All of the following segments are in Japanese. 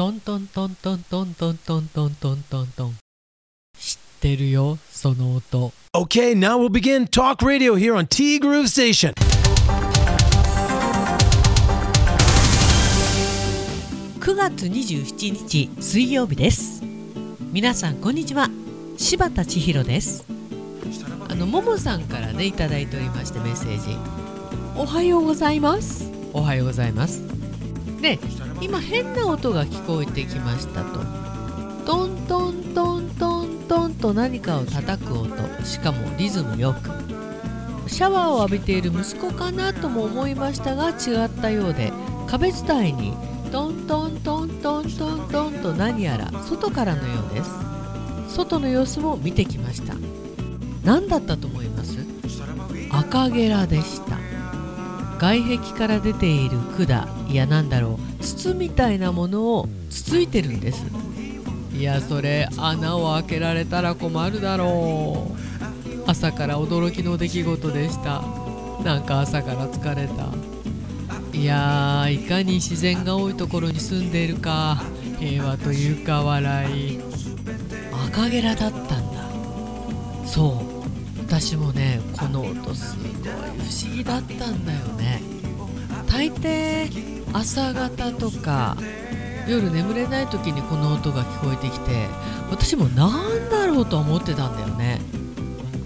トントントントントントントントントントントン。知ってるよその音。Okay, now we'll begin talk radio here on T Groove Station. 9月27日水曜日です。皆さんこんにちは。柴田千尋です。あのももさんからねいただいておりましてメッセージ。おはようございます。おはようございますで今変な音が聞こえてきましたと。トントントントントンと何かを叩く音。しかもリズムよく。シャワーを浴びている息子かなとも思いましたが違ったようで壁伝いにトントントントントントンと何やら外からのようです。外の様子も見てきました。何だったと思います？赤ゲラでした。外壁から出ている管いやなんだろう筒みたいなものをつついてるんです。いやそれ穴を開けられたら困るだろう。朝から驚きの出来事でした。なんか朝から疲れた。いやーいかに自然が多いところに住んでいるか平和というか笑い。赤ゲラだったんだ。そう。私もねこの音すごい不思議だったんだよね。大抵朝方とか夜眠れない時にこの音が聞こえてきて私も何だろうと思ってたんだよね。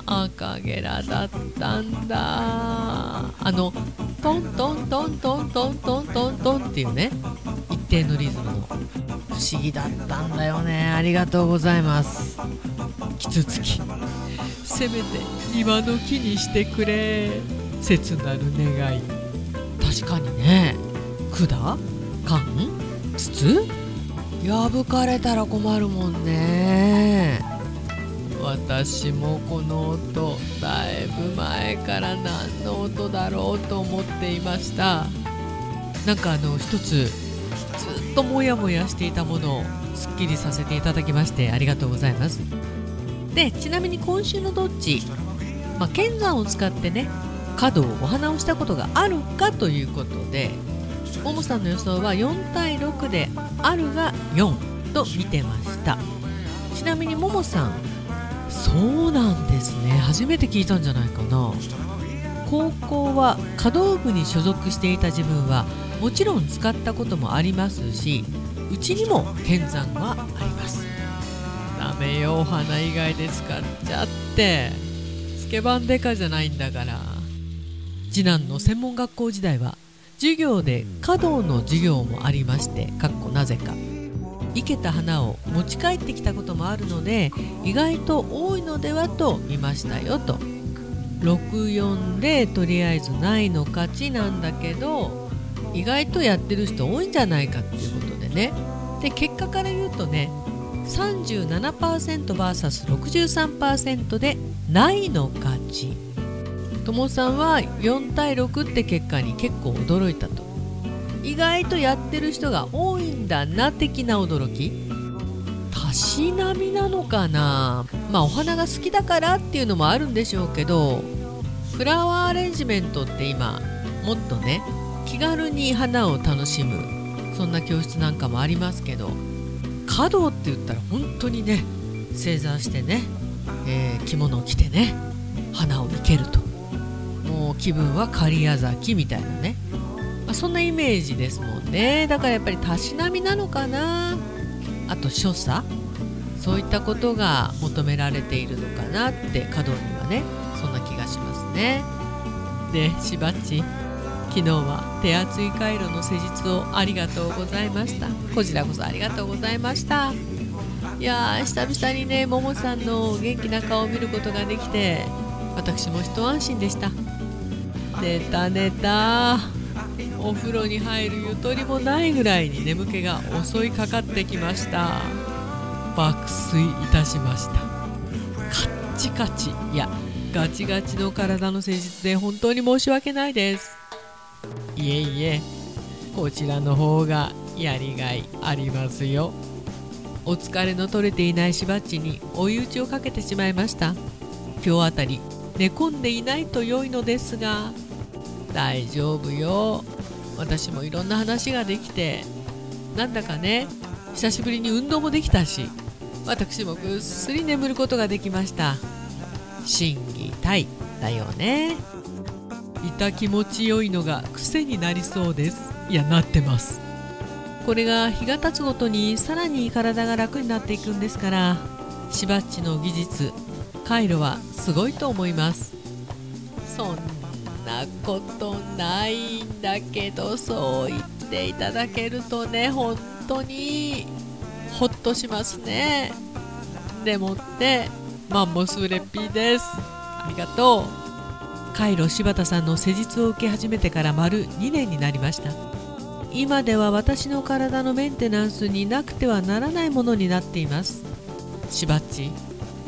赤ゲラだったんだ。あのトントントントントントントントンっていうね一定のリズムの不思議だったんだよね。ありがとうございます。キツツキ。せめて庭の木にしてくれ。切なる願い。確かにね。管？缶筒？破かれたら困るもんね。私もこの音だいぶ前から何の音だろうと思っていました。なんかあの一つずっとモヤモヤしていたものをすっきりさせていただきましてありがとうございますでちなみに今週のどっち、まあ、剣山を使ってね角をお花をしたことがあるかということでももさんの予想は4対6であるが4と見てました。ちなみにももさんそうなんですね。初めて聞いたんじゃないかな。高校は華道部に所属していた自分はもちろん使ったこともありますしうちにも剣山はあります。ダメよお花以外で使っちゃってスケバンデカじゃないんだから。次男の専門学校時代は授業で華道の授業もありましてかっこなぜか。生けた花を持ち帰ってきたこともあるので意外と多いのではと見ましたよと。64でとりあえずないの勝ちなんだけど意外とやってる人多いんじゃないかっていうことでね。で結果から言うとね 37%vs63% でないの勝ち。ともさんは4対6って結果に結構驚いたと。意外とやってる人が多いんだな的な驚き。たしなみなのかな。まあお花が好きだからっていうのもあるんでしょうけどフラワーアレンジメントって今もっとね気軽に花を楽しむそんな教室なんかもありますけど華道って言ったら本当にね正座してね、えー、着物を着てね花を生けると。もう気分は狩矢崎みたいなね、まあ、そんなイメージですもんね。だからやっぱりたしなみなのかな。あと所作。そういったことが求められているのかなって華道にはねそんな気がしますね。でしばっち。昨日は手厚い回路の施術をありがとうございました。こちらこそありがとうございました。いやー久々にねももさんの元気な顔を見ることができて私も一安心でした。寝た寝た。お風呂に入るゆとりもないぐらいに眠気が襲いかかってきました。爆睡いたしました。カッチカチ。いやガチガチの体の施術で本当に申し訳ないです。いえいえこちらの方がやりがいありますよ。お疲れの取れていないしばっちに追い打ちをかけてしまいました。今日あたり寝込んでいないと良いのですが大丈夫よ。私もいろんな話ができてなんだかね久しぶりに運動もできたし私もぐっすり眠ることができました。心技体だよね。痛気持ちよいのが癖になりそうです。いやなってます。これが日が経つごとにさらに体が楽になっていくんですからしばっちの技術回路はすごいと思います。そんなことないんだけどそう言っていただけるとね本当にほっとしますね。でもってマンモスレピーです。ありがとう。カイロ柴田さんの施術を受け始めてから丸2年になりました。今では私の体のメンテナンスになくてはならないものになっています。しばっち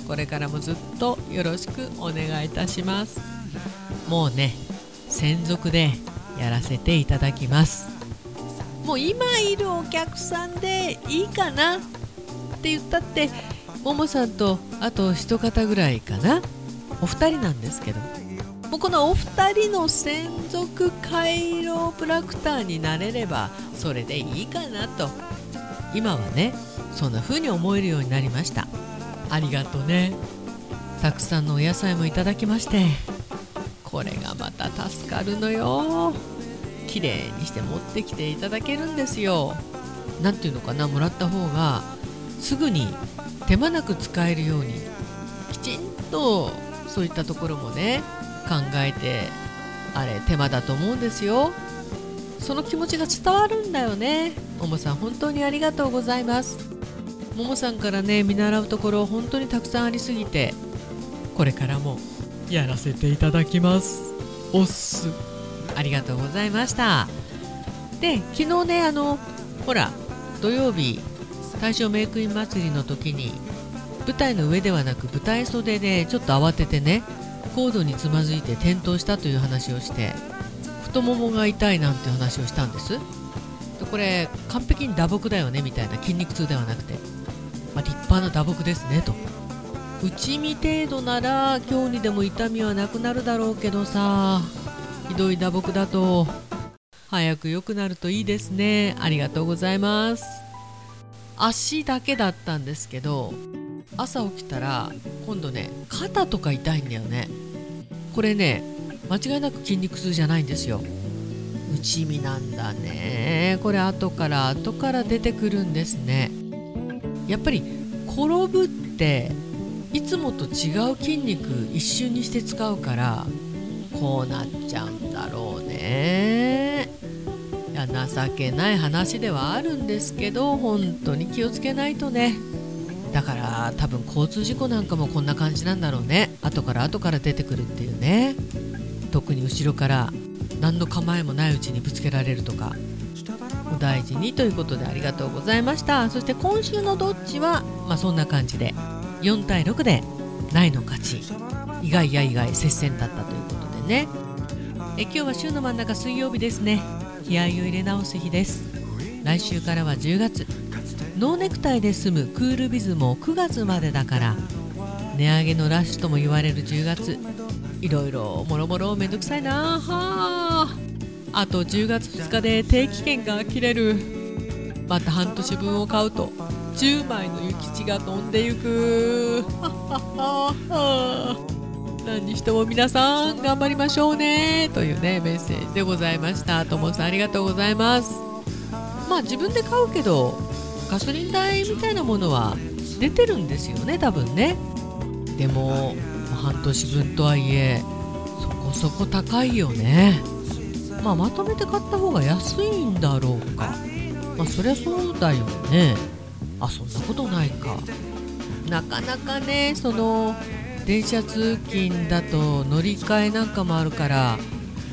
これからもずっとよろしくお願いいたします。もうね専属でやらせていただきます。もう今いるお客さんでいいかなって言ったってももさんとあと一方ぐらいかな。お二人なんですけど。もうこのお二人の専属カイロプラクターになれればそれでいいかなと。今はねそんな風に思えるようになりました。ありがとうね。たくさんのお野菜もいただきまして。これがまた助かるのよ。綺麗にして持ってきていただけるんですよ。何ていうのかなもらった方がすぐに手間なく使えるようにきちんとそういったところもね考えてあれ手間だと思うんですよ。その気持ちが伝わるんだよね。ももさん本当にありがとうございます。ももさんからね見習うところ本当にたくさんありすぎてこれからもやらせていただきます。おっす。ありがとうございました。で昨日ねあのほら土曜日大正メイクイン祭りの時に舞台の上ではなく舞台袖でちょっと慌ててねコードにつまずいて転倒したという話をして太ももが痛いなんて話をしたんです。でこれ完璧に打撲だよねみたいな筋肉痛ではなくて、まあ、立派な打撲ですねと。内身程度なら今日にでも痛みはなくなるだろうけどさひどい打撲だと早く良くなるといいですね。ありがとうございます。足だけだったんですけど朝起きたら今度ね肩とか痛いんだよね。これね間違いなく筋肉痛じゃないんですよ。内身なんだね。これ後から後から出てくるんですね。やっぱり転ぶっていつもと違う筋肉一瞬にして使うからこうなっちゃうんだろうね。いや情けない話ではあるんですけど本当に気をつけないとね。だから多分交通事故なんかもこんな感じなんだろうね。後から後から出てくるっていうね。特に後ろから何の構えもないうちにぶつけられるとか。お大事にということでありがとうございました。そして今週のどっちは、まあ、そんな感じで。4対6でないの勝ち。意外や意外接戦だったということでね。え今日は週の真ん中水曜日ですね。気合を入れ直す日です。来週からは10月。ノーネクタイで済むクールビズも9月までだから値上げのラッシュとも言われる10月。いろいろもろもろめんどくさいな。あ。あと10月2日で定期券が切れる。また半年分を買うと10枚の諭吉が飛んでゆく。何にしても皆さん頑張りましょうね。というねメッセージでございました。ともさんありがとうございます。まあ自分で買うけどガソリン代みたいなものは出てるんですよね多分ね。でも半年分とはいえそこそこ高いよね。まあまとめて買った方が安いんだろうか。まあそりゃそうだよね。あそんなことないか。なかなかねその電車通勤だと乗り換えなんかもあるから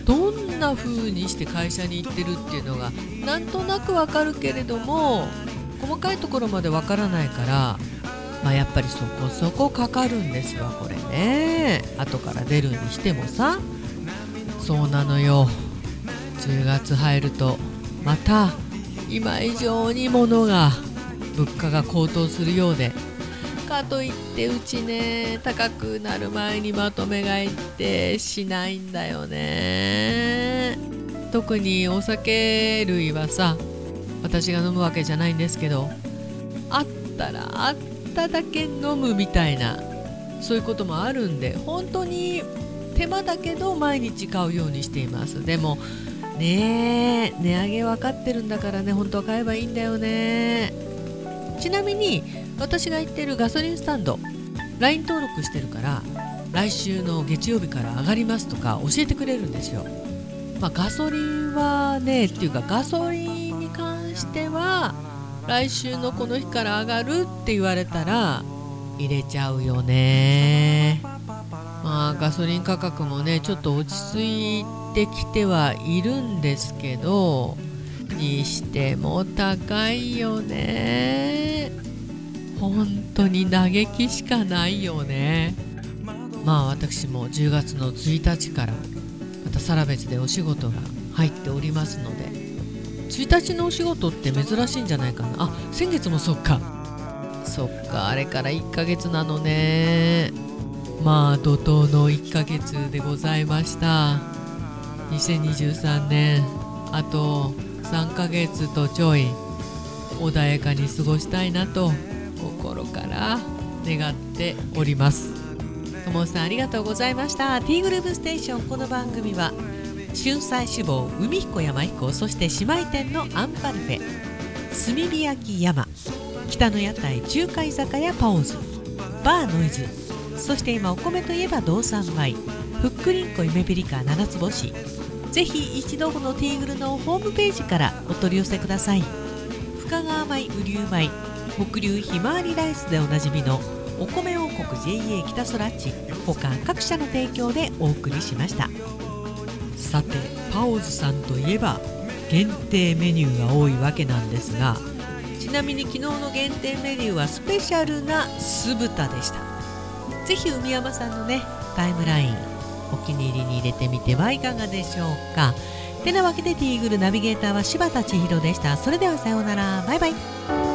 どんな風にして会社に行ってるっていうのがなんとなくわかるけれども細かいところまでわからないから、まあ、やっぱりそこそこかかるんですよこれね。後から出るにしてもさ。そうなのよ。10月入るとまた今以上に物が物価が高騰するようで。かといってうちね高くなる前にまとめ買いってしないんだよね。特にお酒類はさ私が飲むわけじゃないんですけどあったらあっただけ飲むみたいなそういうこともあるんで本当に手間だけど毎日買うようにしています。でもね値上げ分かってるんだからね本当は買えばいいんだよね。ちなみに私が行ってるガソリンスタンド LINE 登録してるから来週の月曜日から上がりますとか教えてくれるんですよ、まあ、ガソリンはねっていうかガソリン関しては来週のこの日から上がるって言われたら入れちゃうよね。まあガソリン価格もねちょっと落ち着いてきてはいるんですけどにしても高いよね。本当に嘆きしかないよね。まあ私も10月の1日からまたサラベツでお仕事が入っておりますので1日のお仕事って珍しいんじゃないかな？あ先月もそっか。そっかあれから1ヶ月なのね。まあ怒涛の1ヶ月でございました。2023年。あと3ヶ月とちょい。穏やかに過ごしたいなと心から願っております。ともさんありがとうございました。T グループステーション。この番組は春菜志望海彦山彦そして姉妹店のアンパルフェ。炭火焼山。北の屋台中華居酒屋パオズ。バーノイズ。そして今お米といえば道産米。ふっくりんこ夢ピリカ七つ星。ぜひ一度このティーグルのホームページからお取り寄せください。深川米雨竜米北流ひまわりライスでおなじみのお米王国 JA 北空地。他各社の提供でお送りしました。さてパオズさんといえば限定メニューが多いわけなんですがちなみに昨日の限定メニューはスペシャルな酢豚でした。ぜひ海山さんのねタイムラインお気に入りに入れてみてはいかがでしょうか。てなわけでティーグルナビゲーターは柴田千尋でした。それではさようなら。バイバイ。